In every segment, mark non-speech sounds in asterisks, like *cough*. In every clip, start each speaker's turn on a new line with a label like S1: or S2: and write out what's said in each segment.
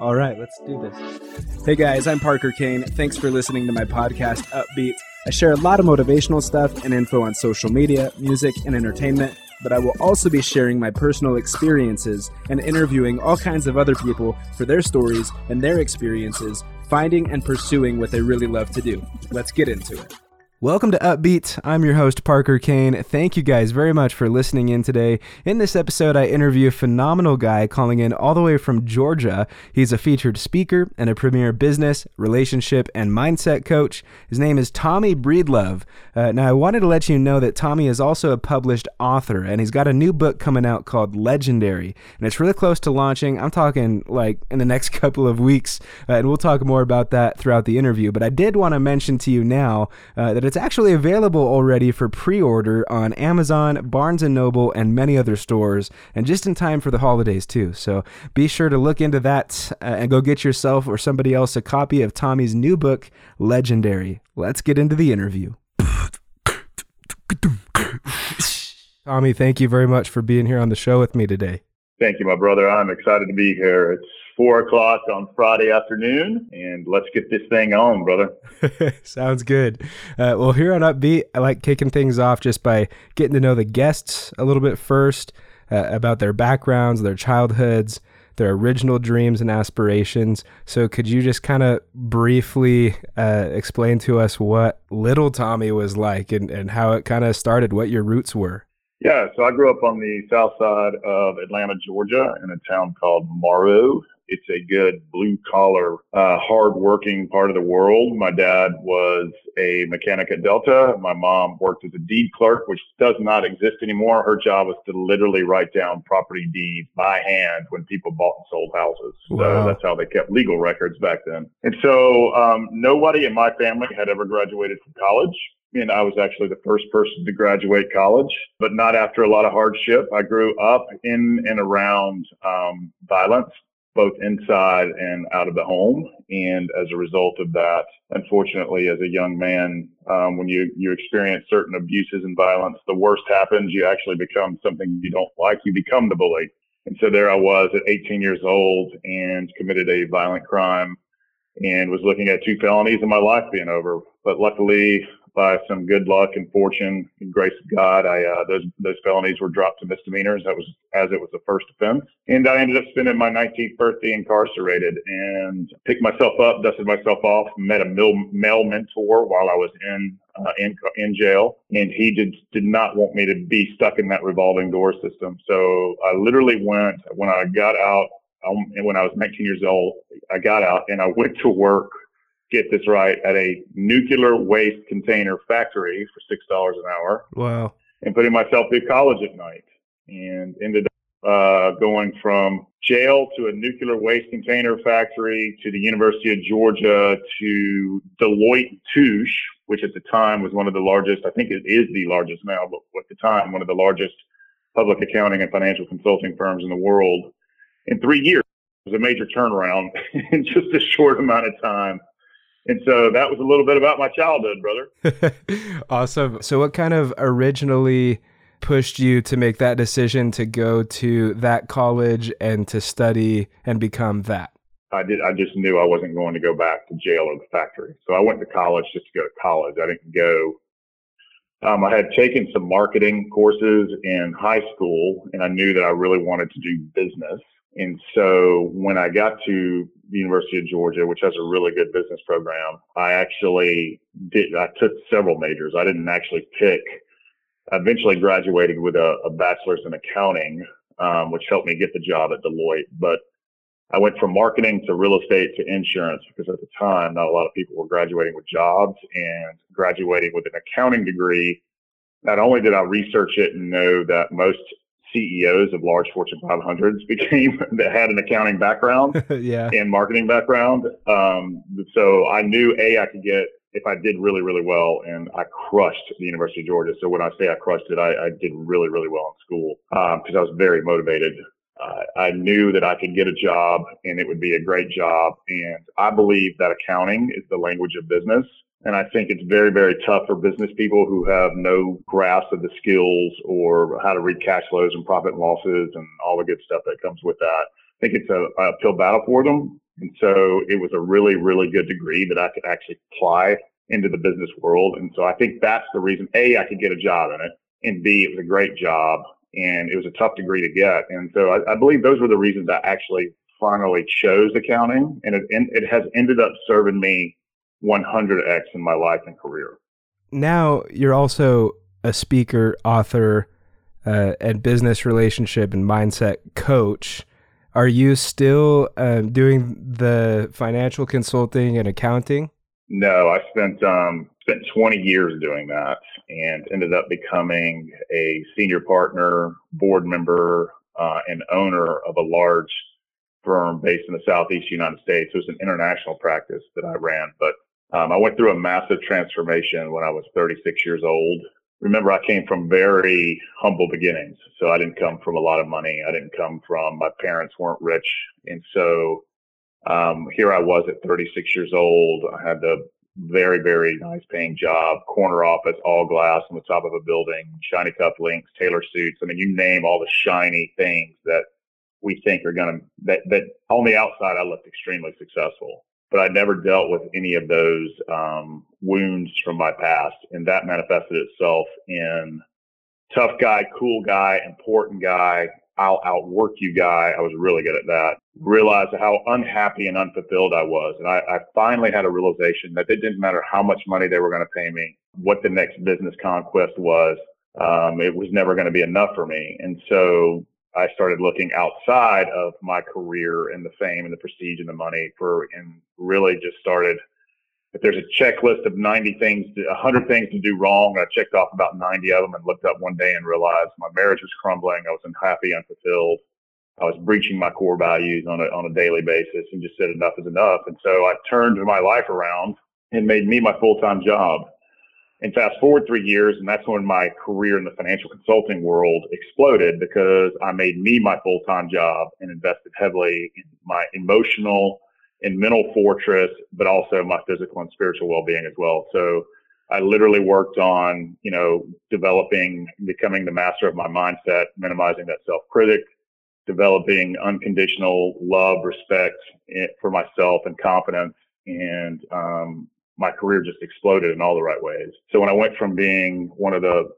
S1: All right, let's do this. Hey guys, I'm Parker Kane. Thanks for listening to my podcast, Upbeat. I share a lot of motivational stuff and info on social media, music, and entertainment, but I will also be sharing my personal experiences and interviewing all kinds of other people for their stories and their experiences, finding and pursuing what they really love to do. Let's get into it. Welcome to Upbeat. I'm your host, Parker Kane. Thank you guys very much for listening in today. In this episode, I interview a phenomenal guy calling in all the way from Georgia. He's a featured speaker and a premier business, relationship, and mindset coach. His name is Tommy Breedlove. Uh, now, I wanted to let you know that Tommy is also a published author, and he's got a new book coming out called Legendary, and it's really close to launching. I'm talking like in the next *laughs* couple of weeks, uh, and we'll talk more about that throughout the interview. But I did want to mention to you now uh, that it's actually available already for pre-order on Amazon, Barnes & Noble, and many other stores, and just in time for the holidays too. So be sure to look into that uh, and go get yourself or somebody else a copy of Tommy's new book, Legendary. Let's get into the interview. Tommy, thank you very much for being here on the show with me today.
S2: Thank you, my brother. I'm excited to be here. It's four o'clock on Friday afternoon, and let's get this thing on, brother. *laughs*
S1: Sounds good. Uh, well, here on Upbeat, I like kicking things off just by getting to know the guests a little bit first uh, about their backgrounds, their childhoods, their original dreams and aspirations. So, could you just kind of briefly uh, explain to us what little Tommy was like and, and how it kind of started, what your roots were?
S2: Yeah, so I grew up on the south side of Atlanta, Georgia, in a town called Morrow. It's a good blue collar, uh, hard working part of the world. My dad was a mechanic at Delta. My mom worked as a deed clerk, which does not exist anymore. Her job was to literally write down property deeds by hand when people bought and sold houses. Wow. So that's how they kept legal records back then. And so um, nobody in my family had ever graduated from college and I was actually the first person to graduate college, but not after a lot of hardship. I grew up in and around um, violence, both inside and out of the home. And as a result of that, unfortunately, as a young man, um, when you, you experience certain abuses and violence, the worst happens. You actually become something you don't like. You become the bully. And so there I was at 18 years old and committed a violent crime and was looking at two felonies and my life being over. But luckily, by some good luck and fortune and grace of God, I uh, those those felonies were dropped to misdemeanors. That was as it was the first offense, and I ended up spending my 19th birthday incarcerated and picked myself up, dusted myself off, met a male, male mentor while I was in uh, in in jail, and he did did not want me to be stuck in that revolving door system. So I literally went when I got out. Um, and when I was 19 years old, I got out and I went to work get this right, at a nuclear waste container factory for six dollars an hour.
S1: Wow!
S2: And putting myself through college at night, and ended up uh, going from jail to a nuclear waste container factory to the University of Georgia to Deloitte Touche, which at the time was one of the largest. I think it is the largest now, but at the time one of the largest public accounting and financial consulting firms in the world. In three years, it was a major turnaround *laughs* in just a short amount of time. And so that was a little bit about my childhood, brother. *laughs*
S1: awesome. So, what kind of originally pushed you to make that decision to go to that college and to study and become that?
S2: I did. I just knew I wasn't going to go back to jail or the factory. So I went to college just to go to college. I didn't go. Um, I had taken some marketing courses in high school, and I knew that I really wanted to do business. And so when I got to the University of Georgia, which has a really good business program, I actually did, I took several majors. I didn't actually pick, I eventually graduated with a, a bachelor's in accounting, um, which helped me get the job at Deloitte. But I went from marketing to real estate to insurance because at the time, not a lot of people were graduating with jobs and graduating with an accounting degree. Not only did I research it and know that most CEOs of large Fortune 500s *laughs* became that had an accounting background *laughs*
S1: yeah.
S2: and marketing background. Um, so I knew a I could get if I did really really well, and I crushed the University of Georgia. So when I say I crushed it, I, I did really really well in school because um, I was very motivated. Uh, I knew that I could get a job and it would be a great job. And I believe that accounting is the language of business. And I think it's very, very tough for business people who have no grasp of the skills or how to read cash flows and profit and losses and all the good stuff that comes with that I think it's a, uphill battle for them. And so it was a really, really good degree that I could actually apply into the business world. And so I think that's the reason A, I could get a job in it, and B, it was a great job and it was a tough degree to get. And so I, I believe those were the reasons I actually finally chose accounting. And it, and it has ended up serving me 100x in my life and career.
S1: Now you're also a speaker, author, uh, and business relationship and mindset coach. Are you still um, doing the financial consulting and accounting?
S2: No, I spent um, spent 20 years doing that and ended up becoming a senior partner, board member, uh, and owner of a large firm based in the Southeast United States. It was an international practice that I ran, but um, I went through a massive transformation when I was 36 years old remember I came from very humble beginnings. So I didn't come from a lot of money. I didn't come from my parents weren't rich. And so um, here I was at 36 years old. I had the very, very nice paying job, corner office, all glass on the top of a building, shiny cuff links, tailor suits. I mean, you name all the shiny things that we think are going to, that, that on the outside, I looked extremely successful but I never dealt with any of those um, wounds from my past. And that manifested itself in tough guy, cool guy, important guy, I'll outwork you guy. I was really good at that. Realized how unhappy and unfulfilled I was. And I, I finally had a realization that it didn't matter how much money they were going to pay me, what the next business conquest was. Um, it was never going to be enough for me. And so I started looking outside of my career and the fame and the prestige and the money for, and really just started. If there's a checklist of 90 things, to, 100 things to do wrong, I checked off about 90 of them and looked up one day and realized my marriage was crumbling. I was unhappy, unfulfilled. I was breaching my core values on a, on a daily basis and just said enough is enough. And so I turned my life around and made me my full time job. And fast forward three years, and that's when my career in the financial consulting world exploded because I made me my full time job and invested heavily in my emotional and mental fortress, but also my physical and spiritual well being as well. So I literally worked on, you know, developing, becoming the master of my mindset, minimizing that self critic, developing unconditional love, respect eh, for myself and confidence, and um, my career just exploded in all the right ways. So when I went from being one of the,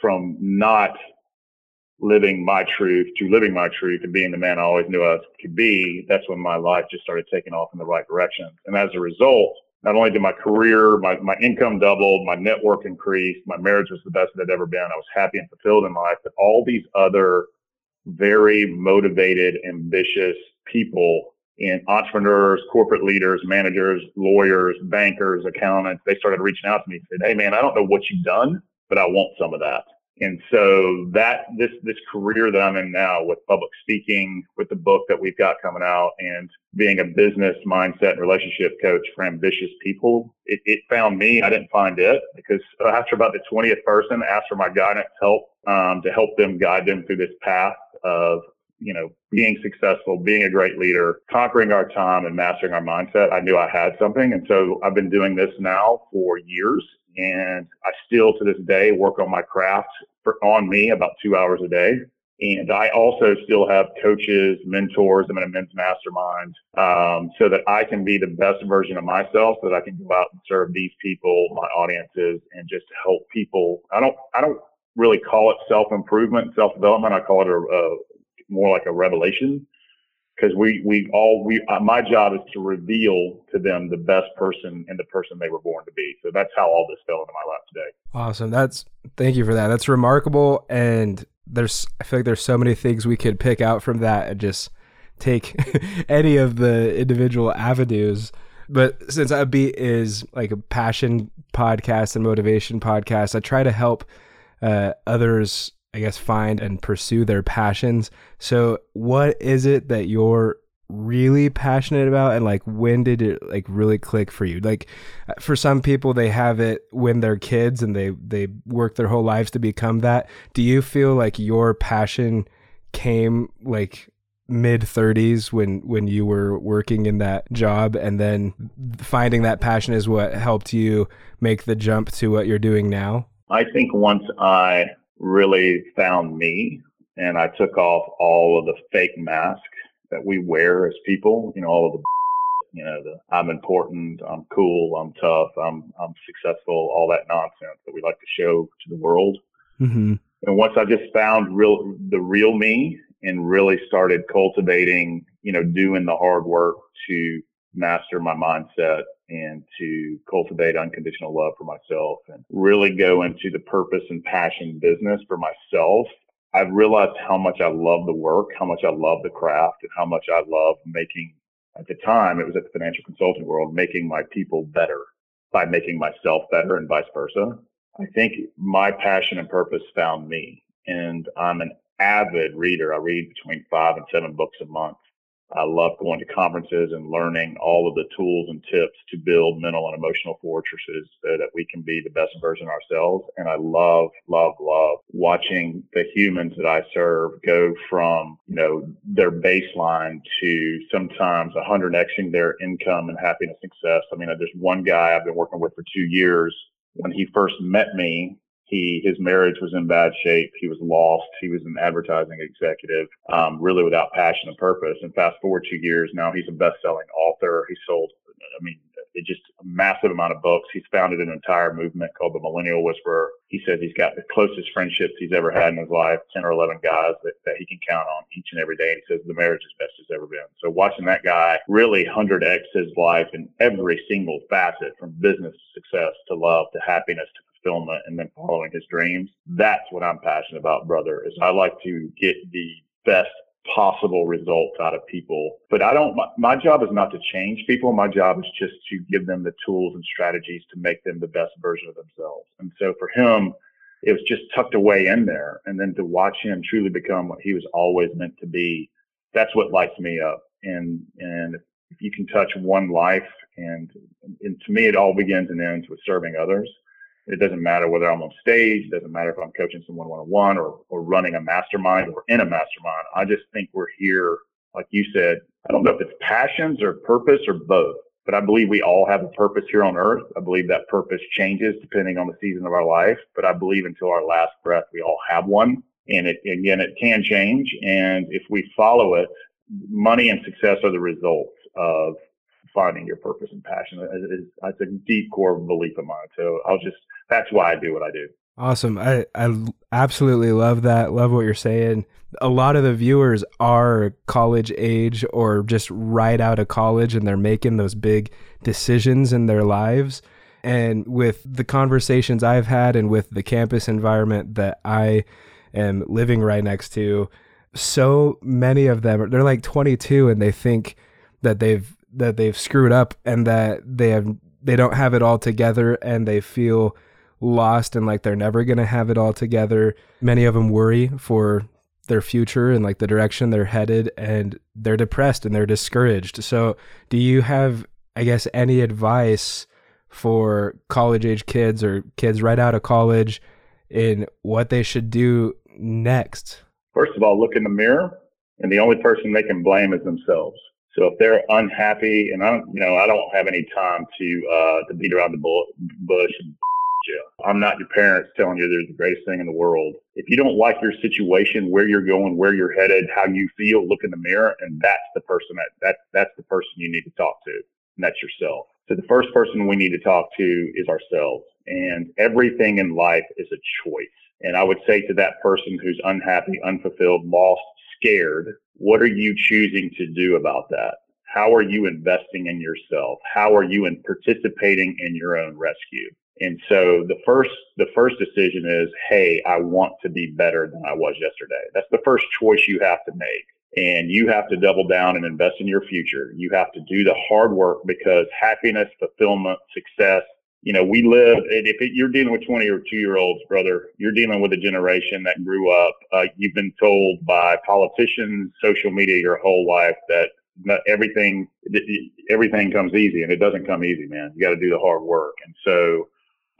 S2: from not living my truth to living my truth and being the man I always knew I could be, that's when my life just started taking off in the right direction. And as a result, not only did my career, my, my income doubled, my network increased, my marriage was the best it had ever been. I was happy and fulfilled in life, but all these other very motivated, ambitious people and entrepreneurs, corporate leaders, managers, lawyers, bankers, accountants, they started reaching out to me and said, Hey man, I don't know what you've done, but I want some of that. And so that this this career that I'm in now with public speaking, with the book that we've got coming out, and being a business mindset and relationship coach for ambitious people, it, it found me. I didn't find it because after about the 20th person asked for my guidance, help um, to help them guide them through this path of you know, being successful, being a great leader, conquering our time and mastering our mindset, I knew I had something. And so I've been doing this now for years. And I still to this day work on my craft for, on me about two hours a day. And I also still have coaches, mentors. I'm in a men's mastermind um, so that I can be the best version of myself, so that I can go out and serve these people, my audiences, and just help people. I don't, I don't really call it self improvement, self development. I call it a, a, more like a revelation because we we all we uh, my job is to reveal to them the best person and the person they were born to be. So that's how all this fell into my lap today.
S1: Awesome. That's thank you for that. That's remarkable. And there's I feel like there's so many things we could pick out from that and just take *laughs* any of the individual avenues. But since Upbeat is like a passion podcast and motivation podcast, I try to help uh, others I guess, find and pursue their passions. So, what is it that you're really passionate about and like when did it like really click for you? Like for some people they have it when they're kids and they they work their whole lives to become that. Do you feel like your passion came like mid 30s when when you were working in that job and then finding that passion is what helped you make the jump to what you're doing now?
S2: I think once i really found me and I took off all of the fake masks that we wear as people. You know, all of the you know, the I'm important, I'm cool, I'm tough, I'm I'm successful, all that nonsense that we like to show to the world. Mm-hmm. And once I just found real the real me and really started cultivating, you know, doing the hard work to master my mindset and to cultivate unconditional love for myself and really go into the purpose and passion business for myself. I've realized how much I love the work, how much I love the craft, and how much I love making, at the time, it was at the financial consulting world, making my people better by making myself better and vice versa. I think my passion and purpose found me. And I'm an avid reader. I read between five and seven books a month. I love going to conferences and learning all of the tools and tips to build mental and emotional fortresses so that we can be the best version ourselves. And I love, love, love watching the humans that I serve go from, you know, their baseline to sometimes 100xing their income and happiness and success. I mean, there's one guy I've been working with for two years. When he first met me, he his marriage was in bad shape. He was lost. He was an advertising executive, um, really without passion and purpose. And fast forward two years, now he's a best-selling author. He sold, I mean, it just a massive amount of books. He's founded an entire movement called the Millennial Whisperer. He says he's got the closest friendships he's ever had in his life, 10 or 11 guys that, that he can count on each and every day. And he says the marriage is best it's ever been. So watching that guy really 100x his life in every single facet from business success to love to happiness to fulfillment and then following his dreams. That's what I'm passionate about, brother, is I like to get the best possible results out of people. But I don't, my, my, job is not to change people. My job is just to give them the tools and strategies to make them the best version of themselves. And so for him, it was just tucked away in there. And then to watch him truly become what he was always meant to be, that's what lights me up. And, and if you can touch one life and, and to me, it all begins and ends with serving others. It doesn't matter whether I'm on stage. It doesn't matter if I'm coaching someone one on one or, or running a mastermind or in a mastermind. I just think we're here, like you said, I don't know if it's passions or purpose or both, but I believe we all have a purpose here on earth. I believe that purpose changes depending on the season of our life, but I believe until our last breath, we all have one. And it, again, it can change. And if we follow it, money and success are the results of finding your purpose and passion. It's, a deep core belief of mine. So I'll just, that's why I do what I do.
S1: Awesome. I, I absolutely love that. Love what you're saying. A lot of the viewers are college age or just right out of college and they're making those big decisions in their lives. And with the conversations I've had and with the campus environment that I am living right next to, so many of them, they're like 22 and they think that they've that they've screwed up and that they have they don't have it all together and they feel lost and like they're never going to have it all together. Many of them worry for their future and like the direction they're headed and they're depressed and they're discouraged. So, do you have I guess any advice for college age kids or kids right out of college in what they should do next?
S2: First of all, look in the mirror and the only person they can blame is themselves. So if they're unhappy, and I don't, you know, I don't have any time to uh, to beat around the bush. And *laughs* I'm not your parents telling you they're the greatest thing in the world. If you don't like your situation, where you're going, where you're headed, how you feel, look in the mirror, and that's the person that that that's the person you need to talk to, and that's yourself. So the first person we need to talk to is ourselves, and everything in life is a choice. And I would say to that person who's unhappy, unfulfilled, lost, scared, what are you choosing to do about that? How are you investing in yourself? How are you in participating in your own rescue? And so the first the first decision is, hey, I want to be better than I was yesterday. That's the first choice you have to make. And you have to double down and invest in your future. You have to do the hard work because happiness, fulfillment, success, you know, we live, if it, you're dealing with 20 or two year olds, brother, you're dealing with a generation that grew up, uh, you've been told by politicians, social media your whole life that everything, everything comes easy and it doesn't come easy, man. You got to do the hard work. And so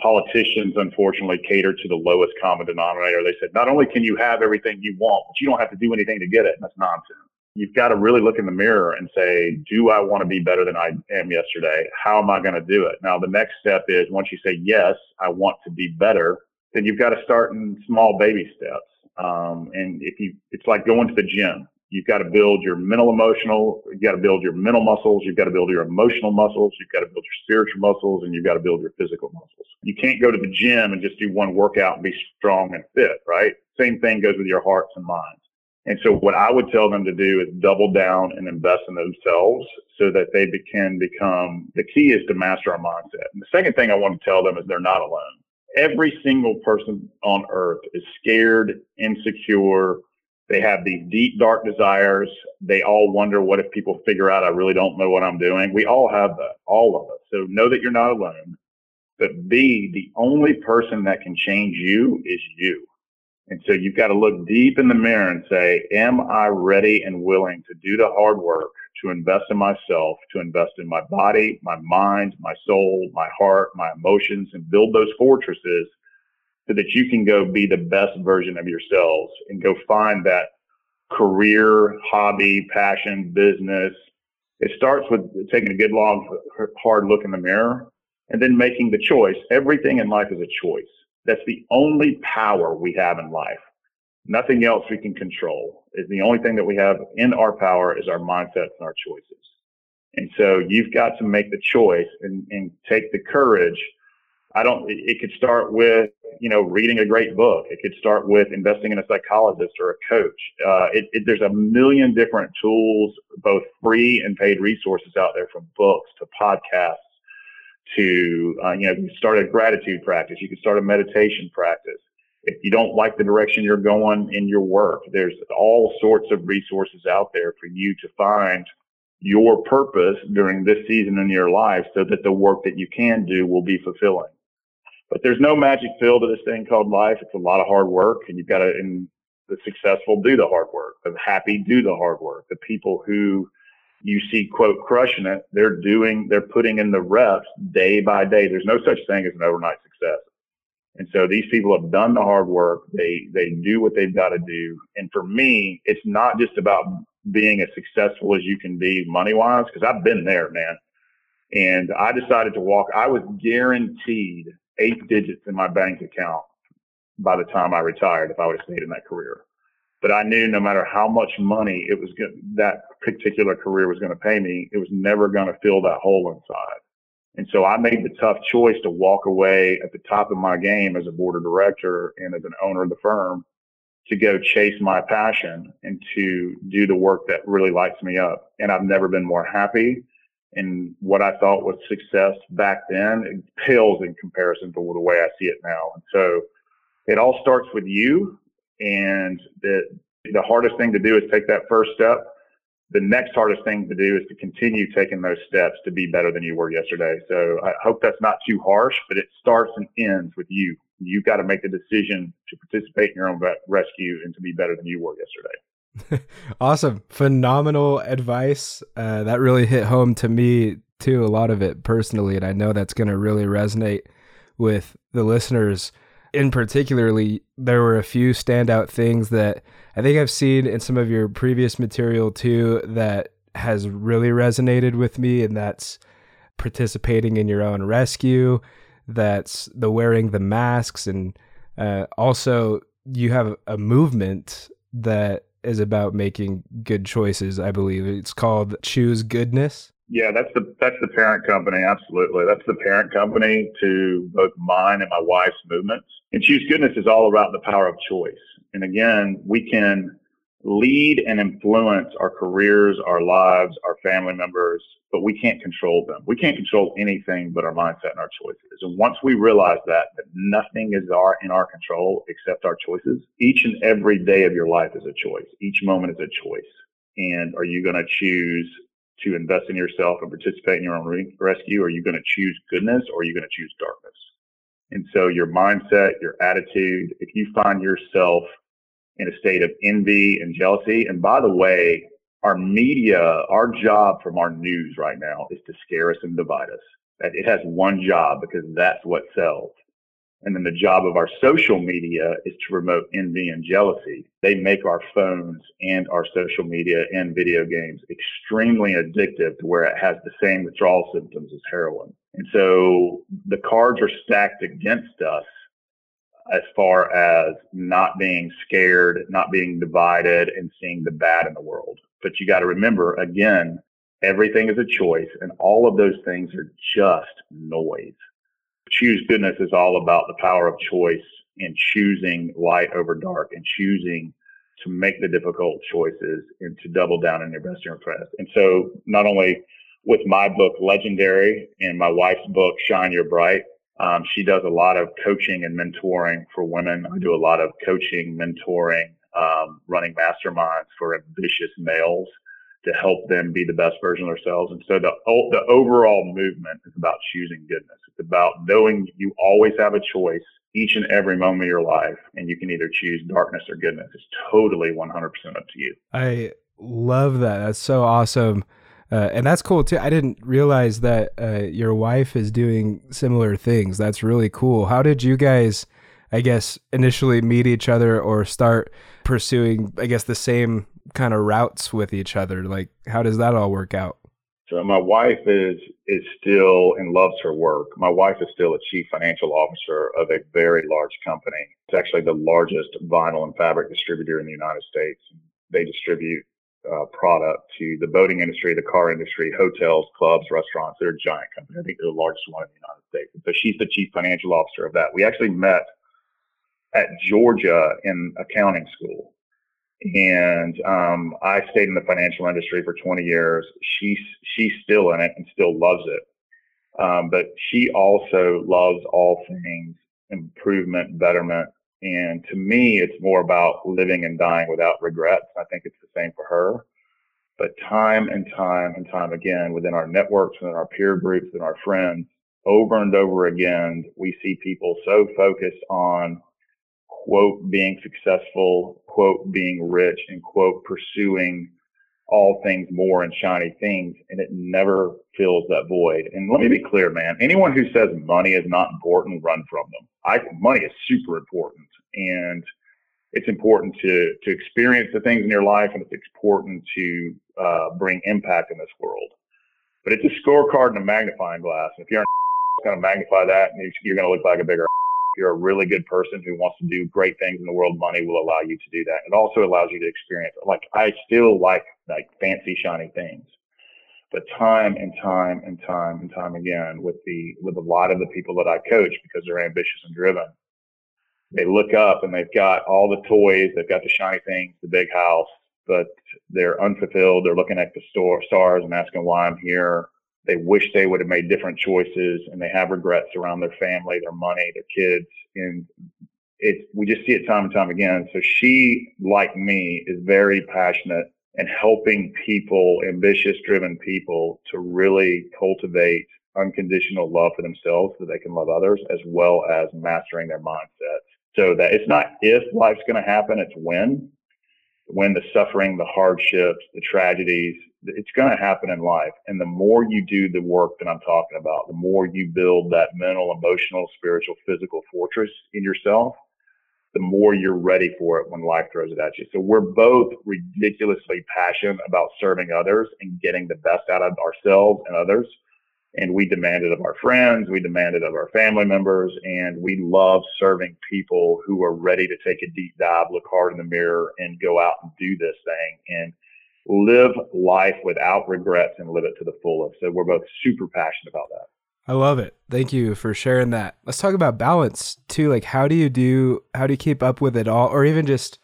S2: politicians, unfortunately, cater to the lowest common denominator. They said, not only can you have everything you want, but you don't have to do anything to get it. And that's nonsense you've got to really look in the mirror and say, do I want to be better than I am yesterday? How am I going to do it? Now, the next step is once you say, yes, I want to be better, then you've got to start in small baby steps. Um, and if you, it's like going to the gym. You've got to build your mental emotional, you've got to build your mental muscles, you've got to build your emotional muscles, you've got to build your spiritual muscles, and you've got to build your physical muscles. You can't go to the gym and just do one workout and be strong and fit, right? Same thing goes with your hearts and minds. And so what I would tell them to do is double down and invest in themselves so that they can become the key is to master our mindset. And the second thing I want to tell them is they're not alone. Every single person on earth is scared, insecure. They have these deep, dark desires. They all wonder what if people figure out I really don't know what I'm doing. We all have that, all of us. So know that you're not alone. But B, the only person that can change you is you. And so you've got to look deep in the mirror and say, am I ready and willing to do the hard work to invest in myself, to invest in my body, my mind, my soul, my heart, my emotions, and build those fortresses so that you can go be the best version of yourselves and go find that career, hobby, passion, business. It starts with taking a good long, hard look in the mirror and then making the choice. Everything in life is a choice. That's the only power we have in life. Nothing else we can control is the only thing that we have in our power is our mindsets and our choices. And so you've got to make the choice and, and take the courage. I don't, it could start with, you know, reading a great book. It could start with investing in a psychologist or a coach. Uh, it, it, there's a million different tools, both free and paid resources out there from books to podcasts to, uh, you know, you start a gratitude practice. You can start a meditation practice. If you don't like the direction you're going in your work, there's all sorts of resources out there for you to find your purpose during this season in your life so that the work that you can do will be fulfilling. But there's no magic pill to this thing called life. It's a lot of hard work and you've got to, and the successful do the hard work. The happy do the hard work. The people who you see quote crushing it they're doing they're putting in the reps day by day. There's no such thing as an overnight success. And so these people have done the hard work. They they do what they've got to do. And for me it's not just about being as successful as you can be money wise because i've been there man. And i decided to walk i was guaranteed eight digits in my bank account by the time i retired if i would have stayed in that career but I knew no matter how much money it was that particular career was going to pay me, it was never going to fill that hole inside. And so I made the tough choice to walk away at the top of my game as a board of director and as an owner of the firm to go chase my passion and to do the work that really lights me up. And I've never been more happy. And what I thought was success back then it pales in comparison to the way I see it now. And so it all starts with you and the, the hardest thing to do is take that first step. The next hardest thing to do is to continue taking those steps to be better than you were yesterday. So I hope that's not too harsh, but it starts and ends with you. You've got to make the decision to participate in your own rescue and to be better than you were yesterday. *laughs*
S1: awesome. Phenomenal advice. Uh, that really hit home to me too, a lot of it personally. And I know that's going to really resonate with the listeners in particularly, there were a few standout things that I think I've seen in some of your previous material too that has really resonated with me, and that's participating in your own rescue. That's the wearing the masks, and uh, also you have a movement that is about making good choices. I believe it's called Choose Goodness.
S2: Yeah, that's the that's the parent company. Absolutely, that's the parent company to both mine and my wife's movements. And choose goodness is all about the power of choice. And again, we can lead and influence our careers, our lives, our family members, but we can't control them. We can't control anything but our mindset and our choices. And once we realize that, that nothing is our in our control except our choices, each and every day of your life is a choice. Each moment is a choice. And are you going to choose to invest in yourself and participate in your own re- rescue? Are you going to choose goodness or are you going to choose darkness? And so your mindset, your attitude, if you find yourself in a state of envy and jealousy, and by the way, our media, our job from our news right now is to scare us and divide us. It has one job because that's what sells. And then the job of our social media is to promote envy and jealousy. They make our phones and our social media and video games extremely addictive to where it has the same withdrawal symptoms as heroin. And so the cards are stacked against us as far as not being scared, not being divided, and seeing the bad in the world. But you got to remember, again, everything is a choice, and all of those things are just noise. Choose goodness is all about the power of choice and choosing light over dark and choosing to make the difficult choices and to double down in your best interest. And so, not only with my book, Legendary, and my wife's book, Shine Your Bright, um, she does a lot of coaching and mentoring for women. I do a lot of coaching, mentoring, um, running masterminds for ambitious males to help them be the best version of themselves. And so the the overall movement is about choosing goodness. It's about knowing you always have a choice each and every moment of your life, and you can either choose darkness or goodness. It's totally 100% up to you.
S1: I love that. That's so awesome. Uh, and that's cool too. I didn't realize that uh, your wife is doing similar things. That's really cool. How did you guys, I guess, initially meet each other or start pursuing, I guess, the same kind of routes with each other? Like, how does that all work out?
S2: So my wife is is still and loves her work. My wife is still a chief financial officer of a very large company. It's actually the largest vinyl and fabric distributor in the United States. They distribute uh, product to the boating industry, the car industry, hotels, clubs, restaurants. They're a giant company. I think they're the largest one in the United States. So she's the chief financial officer of that. We actually met at Georgia in accounting school. And um, I stayed in the financial industry for 20 years. She's she's still in it and still loves it. Um, but she also loves all things improvement, betterment, and to me, it's more about living and dying without regrets. I think it's the same for her. But time and time and time again, within our networks, within our peer groups, and our friends, over and over again, we see people so focused on quote being successful, quote being rich, and quote pursuing all things more and shiny things, and it never fills that void. And let me be clear, man. Anyone who says money is not important, run from them. I money is super important, and it's important to to experience the things in your life, and it's important to uh, bring impact in this world. But it's a scorecard and a magnifying glass. And If you're *laughs* going to magnify that, you're going to look like a bigger you're a really good person who wants to do great things in the world, money will allow you to do that. It also allows you to experience like I still like like fancy shiny things. But time and time and time and time again with the with a lot of the people that I coach because they're ambitious and driven, they look up and they've got all the toys, they've got the shiny things, the big house, but they're unfulfilled. They're looking at the store stars and asking why I'm here they wish they would have made different choices and they have regrets around their family, their money, their kids. And it's, we just see it time and time again. So she, like me, is very passionate and helping people, ambitious, driven people to really cultivate unconditional love for themselves so they can love others as well as mastering their mindset So that it's not if life's going to happen, it's when. When the suffering, the hardships, the tragedies, it's going to happen in life. And the more you do the work that I'm talking about, the more you build that mental, emotional, spiritual, physical fortress in yourself, the more you're ready for it when life throws it at you. So we're both ridiculously passionate about serving others and getting the best out of ourselves and others. And we demand it of our friends, we demand it of our family members, and we love serving people who are ready to take a deep dive, look hard in the mirror, and go out and do this thing. And live life without regrets and live it to the fullest. So we're both super passionate about that.
S1: I love it. Thank you for sharing that. Let's talk about balance too. Like how do you do how do you keep up with it all or even just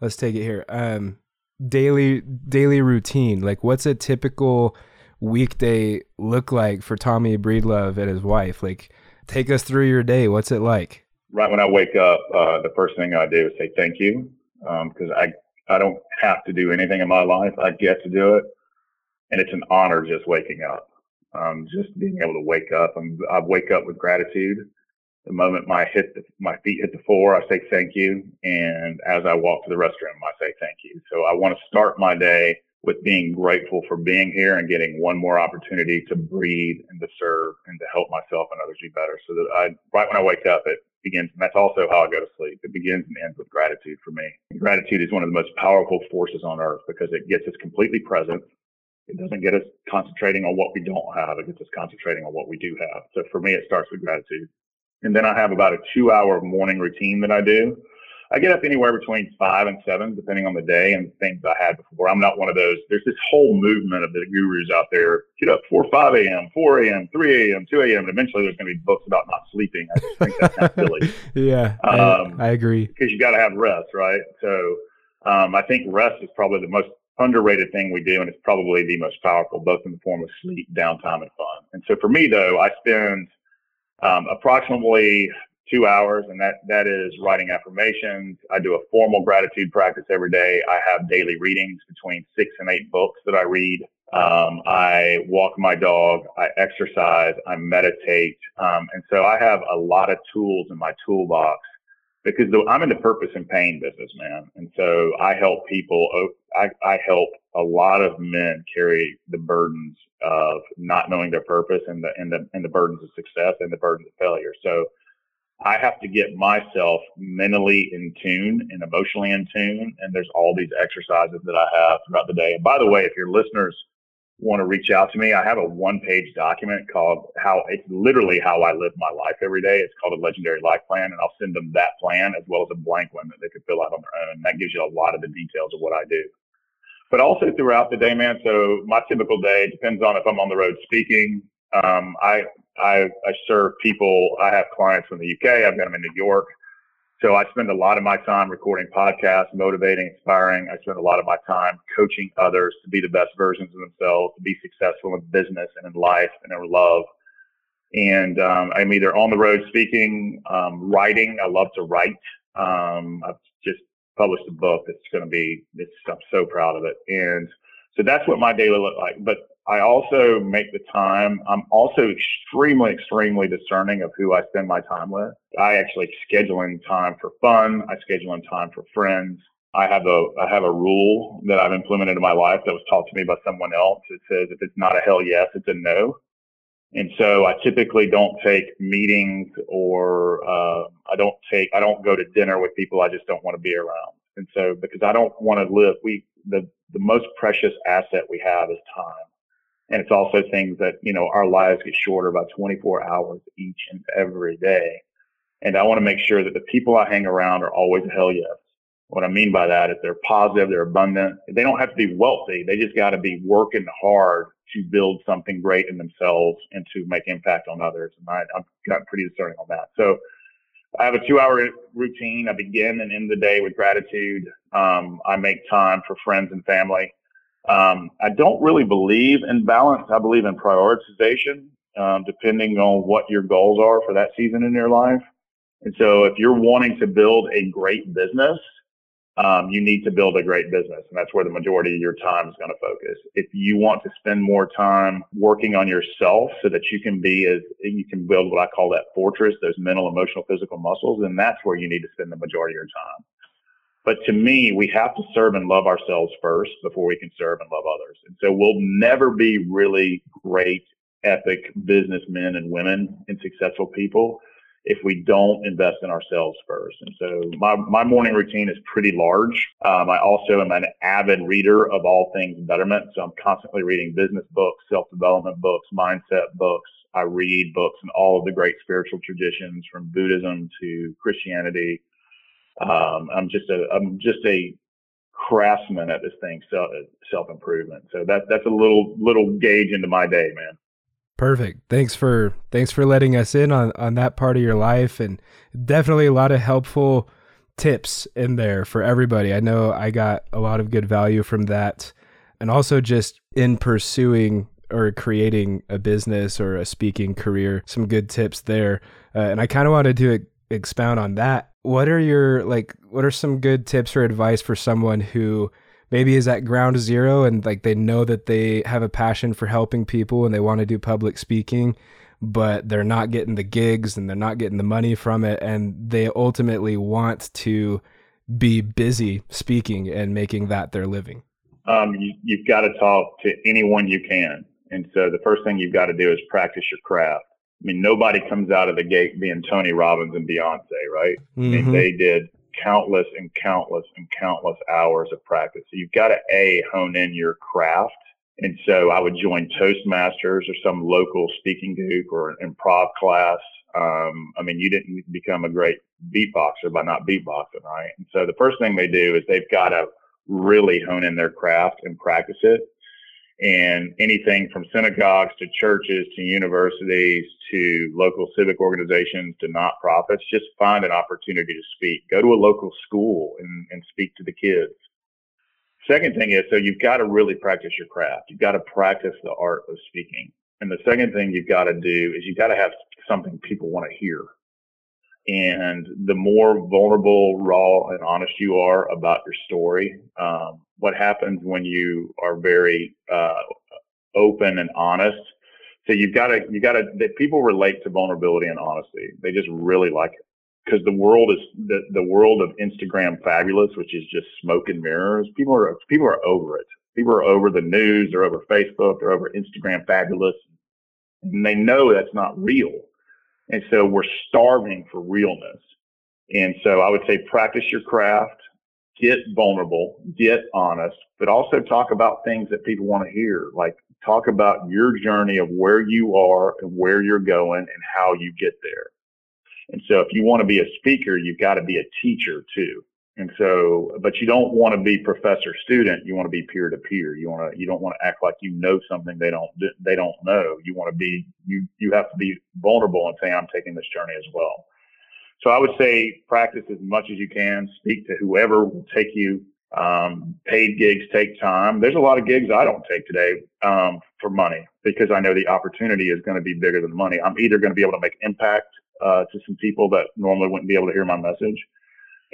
S1: let's take it here. Um daily daily routine. Like what's a typical weekday look like for Tommy Breedlove and his wife? Like take us through your day. What's it like?
S2: Right when I wake up, uh, the first thing I do is say thank you because um, I I don't have to do anything in my life. I get to do it. And it's an honor just waking up. Um, just being able to wake up. I wake up with gratitude. The moment my hit the, my feet hit the floor, I say thank you. And as I walk to the restroom, I say thank you. So I want to start my day with being grateful for being here and getting one more opportunity to breathe and to serve and to help myself and others be better. So that I, right when I wake up, it begins, and that's also how I go to sleep. It begins and ends with gratitude for me. Gratitude is one of the most powerful forces on earth because it gets us completely present. It doesn't get us concentrating on what we don't have. It gets us concentrating on what we do have. So for me, it starts with gratitude. And then I have about a two hour morning routine that I do. I get up anywhere between five and seven, depending on the day and the things I had before. I'm not one of those. There's this whole movement of the gurus out there. Get up 4, 5 a.m., 4 a.m., 3 a.m., 2 a.m. And eventually there's going to be books about not sleeping. I just think that's kind of *laughs* silly.
S1: yeah, um, I, I, agree.
S2: Because you got to have rest, right? So um, I think rest is probably the most underrated thing we do, and it's probably the most powerful, both in the form of sleep, downtime, and fun. And so for me, though, I spend um, approximately two hours, and that that is writing affirmations. I do a formal gratitude practice every day. I have daily readings between six and eight books that I read. Um, I walk my dog. I exercise. I meditate, um, and so I have a lot of tools in my toolbox because the, I'm in the purpose and pain business, man, and so I help people. I, I help a lot of men carry the burdens of not knowing their purpose and the and the and the burdens of success and the burdens of failure. So I have to get myself mentally in tune and emotionally in tune. And there's all these exercises that I have throughout the day. And by the way, if your listeners want to reach out to me, I have a one page document called how it's literally how I live my life every day. It's called a legendary life plan. And I'll send them that plan as well as a blank one that they could fill out on their own. That gives you a lot of the details of what I do. But also throughout the day, man. So my typical day depends on if I'm on the road speaking. Um, I I, I serve people. I have clients from the UK. I've got them in New York. So I spend a lot of my time recording podcasts, motivating, inspiring. I spend a lot of my time coaching others to be the best versions of themselves, to be successful in business and in life and in love. And um, I'm either on the road speaking, um, writing. I love to write. Um, I've just published a book that's going to be. It's, I'm so proud of it. And so that's what my daily look like. But I also make the time. I'm also extremely, extremely discerning of who I spend my time with. I actually schedule in time for fun. I schedule in time for friends. I have a I have a rule that I've implemented in my life that was taught to me by someone else. It says if it's not a hell yes, it's a no. And so I typically don't take meetings or uh, I don't take I don't go to dinner with people I just don't want to be around. And so because I don't want to live we the the most precious asset we have is time. And it's also things that, you know, our lives get shorter by 24 hours each and every day. And I want to make sure that the people I hang around are always hell yes. What I mean by that is they're positive, they're abundant. They don't have to be wealthy. They just got to be working hard to build something great in themselves and to make impact on others. And I, I've got pretty discerning on that. So I have a two hour routine. I begin and end the day with gratitude. Um, I make time for friends and family. Um, I don't really believe in balance. I believe in prioritization, um, depending on what your goals are for that season in your life. And so, if you're wanting to build a great business, um, you need to build a great business, and that's where the majority of your time is going to focus. If you want to spend more time working on yourself so that you can be as you can build what I call that fortress, those mental, emotional, physical muscles, then that's where you need to spend the majority of your time. But to me, we have to serve and love ourselves first before we can serve and love others. And so we'll never be really great, epic businessmen and women and successful people if we don't invest in ourselves first. And so my, my morning routine is pretty large. Um, I also am an avid reader of all things betterment. So I'm constantly reading business books, self development books, mindset books. I read books in all of the great spiritual traditions from Buddhism to Christianity um, I'm just a I'm just a craftsman at this thing, self self improvement. So that that's a little little gauge into my day, man.
S1: Perfect. Thanks for thanks for letting us in on on that part of your life, and definitely a lot of helpful tips in there for everybody. I know I got a lot of good value from that, and also just in pursuing or creating a business or a speaking career, some good tips there. Uh, and I kind of wanted to expound on that what are your like what are some good tips or advice for someone who maybe is at ground zero and like they know that they have a passion for helping people and they want to do public speaking but they're not getting the gigs and they're not getting the money from it and they ultimately want to be busy speaking and making that their living
S2: um, you, you've got to talk to anyone you can and so the first thing you've got to do is practice your craft I mean, nobody comes out of the gate being Tony Robbins and Beyonce, right? Mm-hmm. I mean, mm-hmm. they did countless and countless and countless hours of practice. So you've got to a hone in your craft. And so I would join Toastmasters or some local speaking group or an improv class. Um, I mean, you didn't become a great beatboxer by not beatboxing, right? And so the first thing they do is they've got to really hone in their craft and practice it. And anything from synagogues to churches to universities to local civic organizations to nonprofits, just find an opportunity to speak. Go to a local school and, and speak to the kids. Second thing is, so you've got to really practice your craft. You've got to practice the art of speaking. And the second thing you've got to do is you've got to have something people want to hear. And the more vulnerable, raw, and honest you are about your story, um, what happens when you are very uh, open and honest? So you've got to, you got to, that people relate to vulnerability and honesty. They just really like it because the world is the, the world of Instagram fabulous, which is just smoke and mirrors. People are people are over it. People are over the news. They're over Facebook. They're over Instagram fabulous, and they know that's not real. And so we're starving for realness. And so I would say practice your craft, get vulnerable, get honest, but also talk about things that people want to hear. Like talk about your journey of where you are and where you're going and how you get there. And so if you want to be a speaker, you've got to be a teacher too. And so, but you don't want to be professor student. You want to be peer to peer. You want to, you don't want to act like you know something they don't, they don't know. You want to be, you, you have to be vulnerable and say, I'm taking this journey as well. So I would say practice as much as you can. Speak to whoever will take you. Um, paid gigs take time. There's a lot of gigs I don't take today um, for money because I know the opportunity is going to be bigger than money. I'm either going to be able to make impact uh, to some people that normally wouldn't be able to hear my message.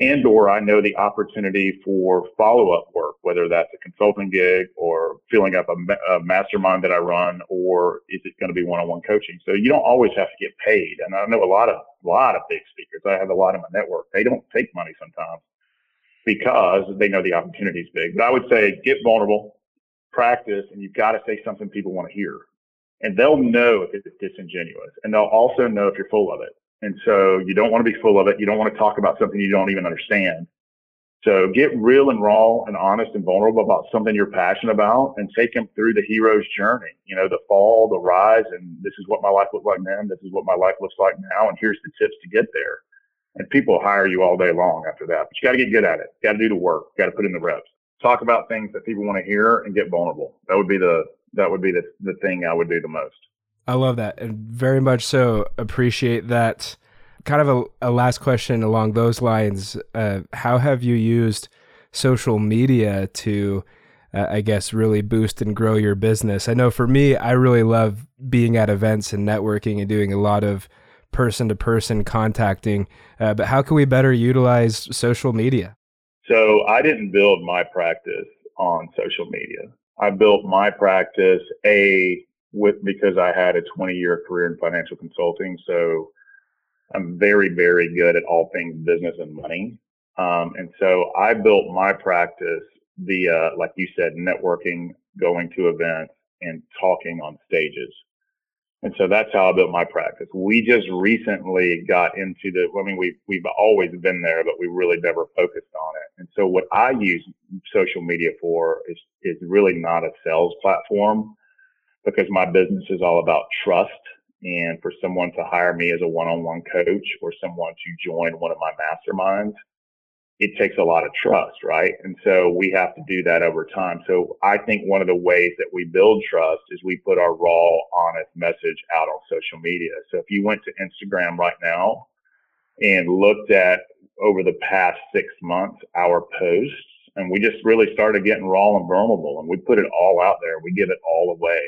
S2: And or I know the opportunity for follow-up work, whether that's a consulting gig or filling up a, a mastermind that I run, or is it going to be one-on-one coaching? So you don't always have to get paid. And I know a lot of a lot of big speakers. I have a lot in my network. They don't take money sometimes because they know the opportunity is big. But I would say get vulnerable, practice, and you've got to say something people want to hear and they'll know if it's disingenuous and they'll also know if you're full of it. And so you don't want to be full of it. You don't want to talk about something you don't even understand. So get real and raw and honest and vulnerable about something you're passionate about and take them through the hero's journey. You know, the fall, the rise, and this is what my life looked like then. This is what my life looks like now. And here's the tips to get there. And people hire you all day long after that. But you got to get good at it. Got to do the work. Got to put in the reps. Talk about things that people want to hear and get vulnerable. That would be the that would be the, the thing I would do the most.
S1: I love that and very much so appreciate that. Kind of a, a last question along those lines. Uh, how have you used social media to, uh, I guess, really boost and grow your business? I know for me, I really love being at events and networking and doing a lot of person to person contacting. Uh, but how can we better utilize social media?
S2: So I didn't build my practice on social media. I built my practice a with because I had a 20 year career in financial consulting. So I'm very, very good at all things business and money. Um, and so I built my practice via, like you said, networking, going to events and talking on stages. And so that's how I built my practice. We just recently got into the, I mean, we've, we've always been there, but we really never focused on it. And so what I use social media for is, is really not a sales platform because my business is all about trust and for someone to hire me as a one-on-one coach or someone to join one of my masterminds it takes a lot of trust, right? And so we have to do that over time. So I think one of the ways that we build trust is we put our raw, honest message out on social media. So if you went to Instagram right now and looked at over the past six months our posts, and we just really started getting raw and vulnerable, and we put it all out there. We give it all away.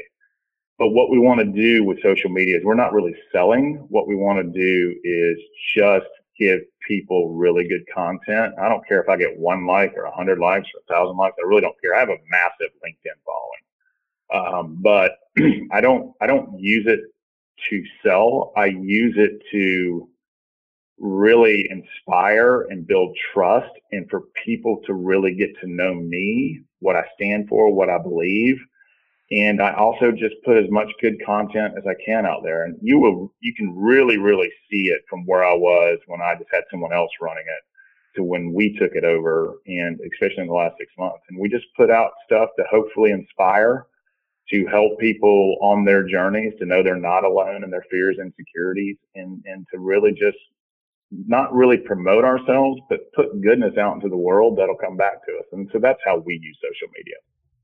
S2: But what we want to do with social media is we're not really selling. What we want to do is just give people really good content. I don't care if I get one like or a hundred likes or a thousand likes. I really don't care. I have a massive LinkedIn following, um, but *clears throat* I don't I don't use it to sell. I use it to really inspire and build trust, and for people to really get to know me, what I stand for, what I believe, and I also just put as much good content as I can out there. And you will, you can really, really see it from where I was when I just had someone else running it to when we took it over and especially in the last six months. And we just put out stuff to hopefully inspire to help people on their journeys to know they're not alone in their fears and insecurities and, and to really just not really promote ourselves, but put goodness out into the world that'll come back to us. And so that's how we use social media.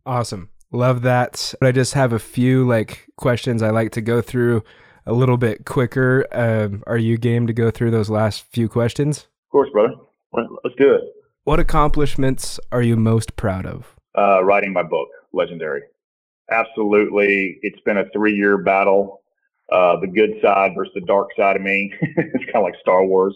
S1: Awesome. Love that. But I just have a few like questions I like to go through a little bit quicker. Um, are you game to go through those last few questions?
S2: Of course, brother. Let's do it.
S1: What accomplishments are you most proud of?
S2: Uh, writing my book, Legendary. Absolutely. It's been a three year battle. Uh, the good side versus the dark side of me. *laughs* it's kind of like Star Wars.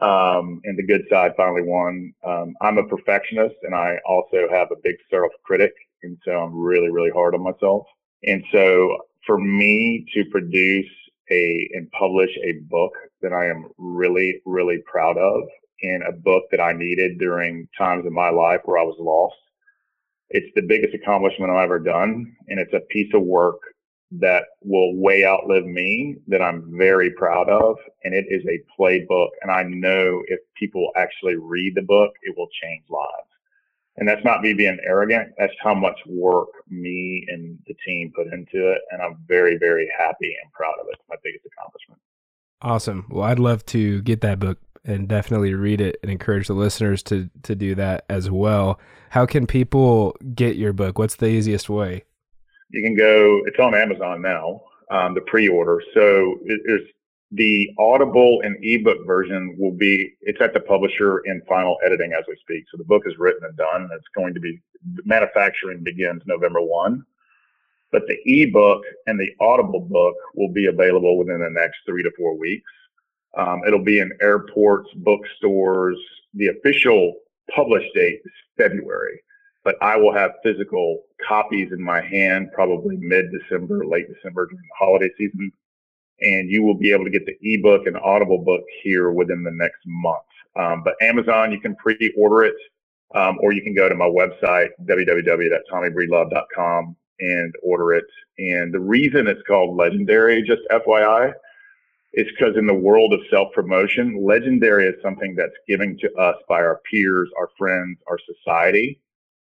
S2: Um, and the good side finally won. Um, I'm a perfectionist and I also have a big self critic. And so I'm really, really hard on myself. And so for me to produce a and publish a book that I am really, really proud of and a book that I needed during times in my life where I was lost. It's the biggest accomplishment I've ever done. And it's a piece of work that will way outlive me that I'm very proud of. And it is a playbook. And I know if people actually read the book, it will change lives. And that's not me being arrogant. That's how much work me and the team put into it. And I'm very, very happy and proud of it. It's my biggest accomplishment.
S1: Awesome. Well, I'd love to get that book and definitely read it and encourage the listeners to to do that as well. How can people get your book? What's the easiest way?
S2: You can go. It's on Amazon now. Um, the pre-order. So it, it's the Audible and ebook version will be. It's at the publisher in final editing as we speak. So the book is written and done. It's going to be manufacturing begins November one. But the ebook and the Audible book will be available within the next three to four weeks. Um, it'll be in airports, bookstores. The official publish date is February, but I will have physical copies in my hand probably mid December, late December during the holiday season. And you will be able to get the ebook and Audible book here within the next month. Um, but Amazon, you can pre order it, um, or you can go to my website, www.tommybreedlove.com, and order it. And the reason it's called Legendary, just FYI, is because in the world of self promotion, legendary is something that's given to us by our peers, our friends, our society.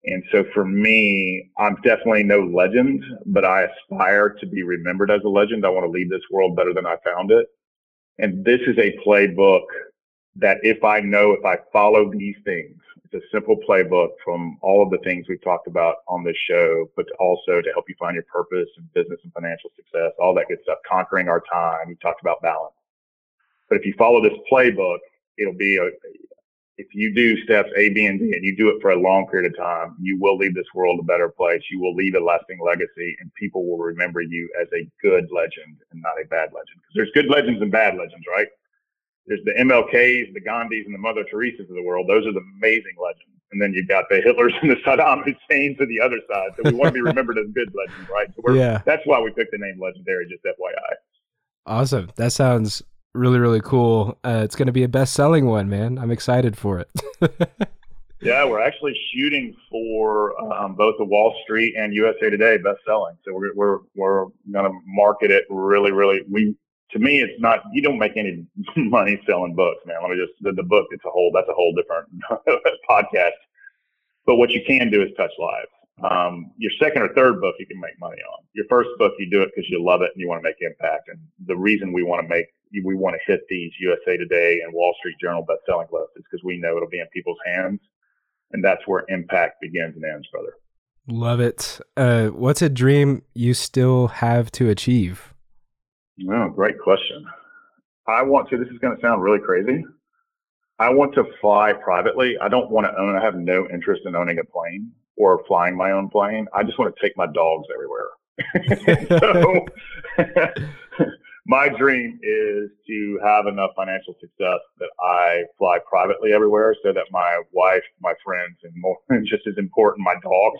S2: And so for me, I'm definitely no legend, but I aspire to be remembered as a legend. I want to leave this world better than I found it. And this is a playbook that if I know, if I follow these things, it's a simple playbook from all of the things we've talked about on this show, but also to help you find your purpose and business and financial success, all that good stuff, conquering our time. We talked about balance. But if you follow this playbook, it'll be a, if you do steps A, B, and D, and you do it for a long period of time, you will leave this world a better place. You will leave a lasting legacy, and people will remember you as a good legend and not a bad legend. Because there's good legends and bad legends, right? there's the MLKs, the Gandhis, and the Mother Teresa's of the world. Those are the amazing legends. And then you've got the Hitlers *laughs* and the Saddam Husseins to the other side. So we want to be remembered as good legends, right? So yeah. That's why we picked the name Legendary, just FYI.
S1: Awesome. That sounds really, really cool. Uh, it's going to be a best selling one, man. I'm excited for it. *laughs*
S2: yeah, we're actually shooting for um, both the Wall Street and USA Today best selling. So we're, we're, we're going to market it really, really. We to me, it's not, you don't make any *laughs* money selling books, man. Let me just, the, the book, it's a whole, that's a whole different *laughs* podcast. But what you can do is touch lives. Um, your second or third book, you can make money on. Your first book, you do it because you love it and you want to make impact. And the reason we want to make, we want to hit these USA Today and Wall Street Journal best-selling lists is because we know it'll be in people's hands. And that's where impact begins and ends, brother.
S1: Love it. Uh, what's a dream you still have to achieve?
S2: Oh, great question. I want to, this is going to sound really crazy. I want to fly privately. I don't want to own, I have no interest in owning a plane or flying my own plane. I just want to take my dogs everywhere. *laughs* so *laughs* my dream is to have enough financial success that I fly privately everywhere so that my wife, my friends, and more, *laughs* just as important, my dogs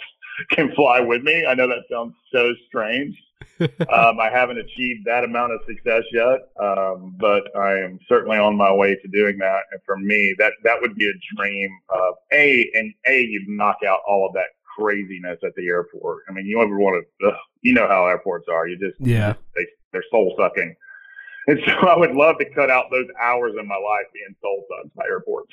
S2: can fly with me. I know that sounds so strange um, I haven't achieved that amount of success yet, um, but I am certainly on my way to doing that. And for me, that that would be a dream of a and a you'd knock out all of that craziness at the airport. I mean, you ever want to, you know how airports are. You just
S1: yeah,
S2: they they're soul sucking. And so I would love to cut out those hours in my life being soul sucks by airports.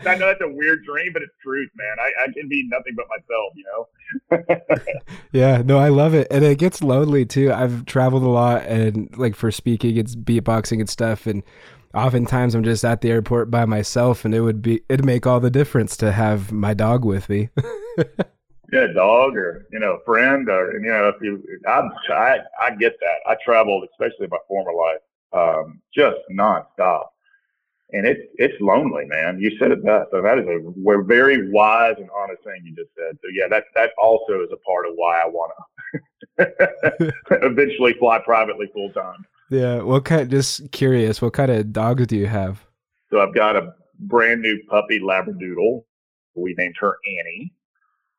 S2: *laughs* I know that's a weird dream, but it's truth, man. I, I can be nothing but myself, you
S1: know? *laughs* yeah, no, I love it. And it gets lonely too. I've traveled a lot and like for speaking, it's beatboxing and stuff. And oftentimes I'm just at the airport by myself and it would be, it'd make all the difference to have my dog with me. *laughs*
S2: yeah, dog or you know, friend or you know, if you, I, I, I get that. I traveled, especially in my former life, um, just nonstop, and it's it's lonely, man. You said it best. So that is a we're very wise and honest thing you just said. So yeah, that that also is a part of why I want to *laughs* eventually fly privately full time.
S1: Yeah. What kind? Just curious. What kind of dogs do you have?
S2: So I've got a brand new puppy Labradoodle. We named her Annie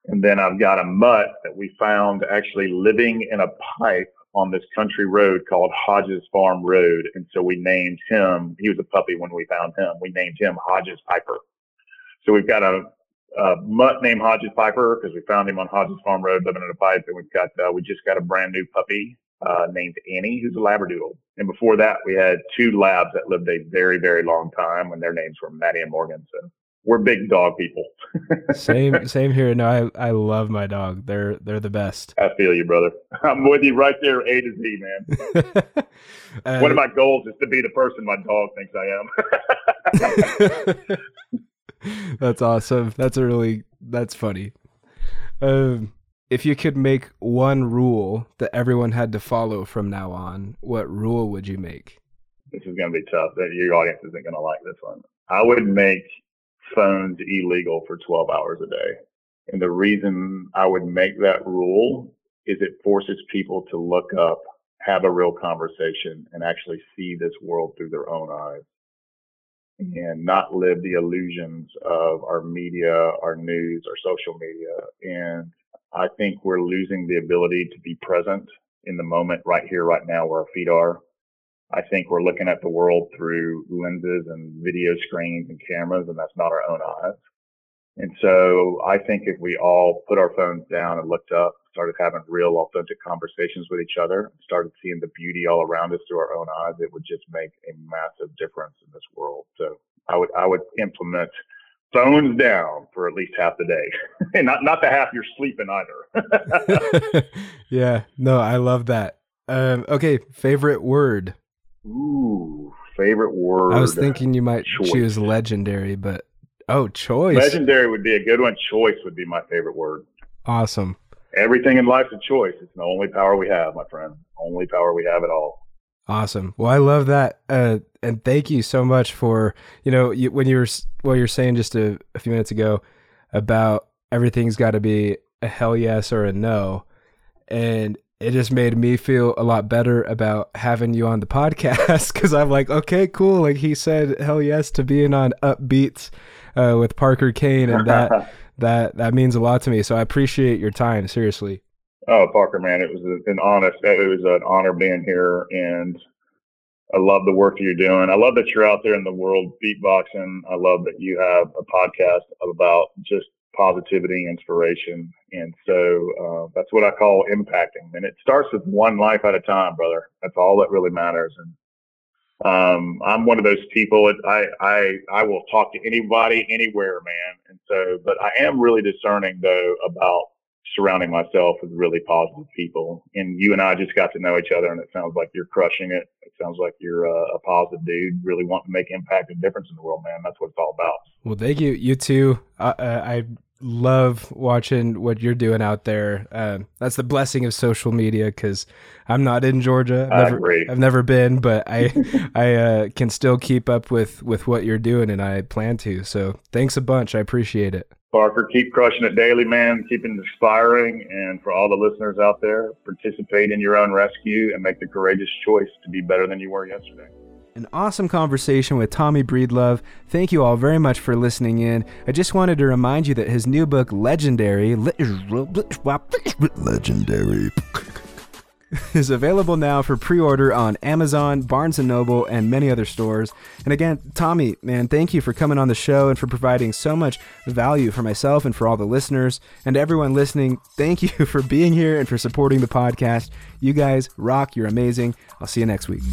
S2: and then I've got a mutt that we found actually living in a pipe on this country road called Hodges Farm Road. And so we named him, he was a puppy when we found him. We named him Hodges Piper. So we've got a, a mutt named Hodges Piper because we found him on Hodges Farm Road living in a pipe. And we've got, uh, we just got a brand new puppy uh, named Annie, who's a Labradoodle. And before that, we had two labs that lived a very, very long time, and their names were Maddie and Morgan. So we're big dog people.
S1: same *laughs* same here. No, I I love my dog. They're they're the best.
S2: I feel you, brother. I'm with you right there, A to Z, man. *laughs* uh, One of my goals is to be the person my
S1: dog thinks I am. *laughs* that's awesome. That's a really that's funny. Um, if you could make one rule that everyone had to follow from now on, what rule would you make?
S2: This is going to be tough. That your audience isn't going to like this one. I would make phones illegal for 12 hours a day. And the reason I would make that rule is it forces people to look up, have a real conversation, and actually see this world through their own eyes and not live the illusions of our media, our news, our social media. And I think we're losing the ability to be present in the moment right here, right now, where our feet are. I think we're looking at the world through lenses and video screens and cameras, and that's not our own eyes. And so I think if we all put our phones down and looked up, started having real authentic conversations with each other, started seeing the beauty all around us through our own eyes, it would just make a massive difference in this world. So I would, I would implement phones down for at least half the day *laughs* and not, not the half you're sleeping either. *laughs* *laughs*
S1: yeah, no, I love that. Um, okay. Favorite word.
S2: Ooh, favorite word.
S1: I was thinking you might choice. choose legendary, but oh, choice.
S2: Legendary would be a good one. Choice would be my favorite word.
S1: Awesome.
S2: Everything in life's a choice. It's the only power we have, my friend. Only power we have at all.
S1: Awesome. Well, I love that, uh, and thank you so much for you know you, when you were well you're saying just a, a few minutes ago about everything's got to be a hell yes or a no, and it just made me feel a lot better about having you on the *laughs* podcast because I'm like, okay, cool. Like he said, hell yes to being on Upbeats uh, with Parker Kane, and that *laughs* that that means a lot to me. So I appreciate your time, seriously.
S2: Oh, Parker, man, it was an honest. It was an honor being here, and I love the work that you're doing. I love that you're out there in the world beatboxing. I love that you have a podcast about just positivity, inspiration. And so uh, that's what I call impacting. And it starts with one life at a time, brother. That's all that really matters. And um, I'm one of those people. I, I, I will talk to anybody, anywhere, man. And so, but I am really discerning though about surrounding myself with really positive people. And you and I just got to know each other, and it sounds like you're crushing it. It sounds like you're a, a positive dude, really wanting to make impact and difference in the world, man. That's what it's all about.
S1: Well, thank you. You too. Uh, I love watching what you're doing out there. Uh, that's the blessing of social media because I'm not in Georgia. I've never, I've never been, but I *laughs* I uh, can still keep up with with what you're doing, and I plan to. So thanks a bunch. I appreciate it.
S2: Parker, keep crushing it daily, man. Keep it inspiring. And for all the listeners out there, participate in your own rescue and make the courageous choice to be better than you were yesterday.
S1: An awesome conversation with Tommy Breedlove. Thank you all very much for listening in. I just wanted to remind you that his new book, Legendary, Legendary, *laughs* is available now for pre-order on Amazon, Barnes & Noble, and many other stores. And again, Tommy, man, thank you for coming on the show and for providing so much value for myself and for all the listeners. And everyone listening, thank you for being here and for supporting the podcast. You guys rock. You're amazing. I'll see you next week.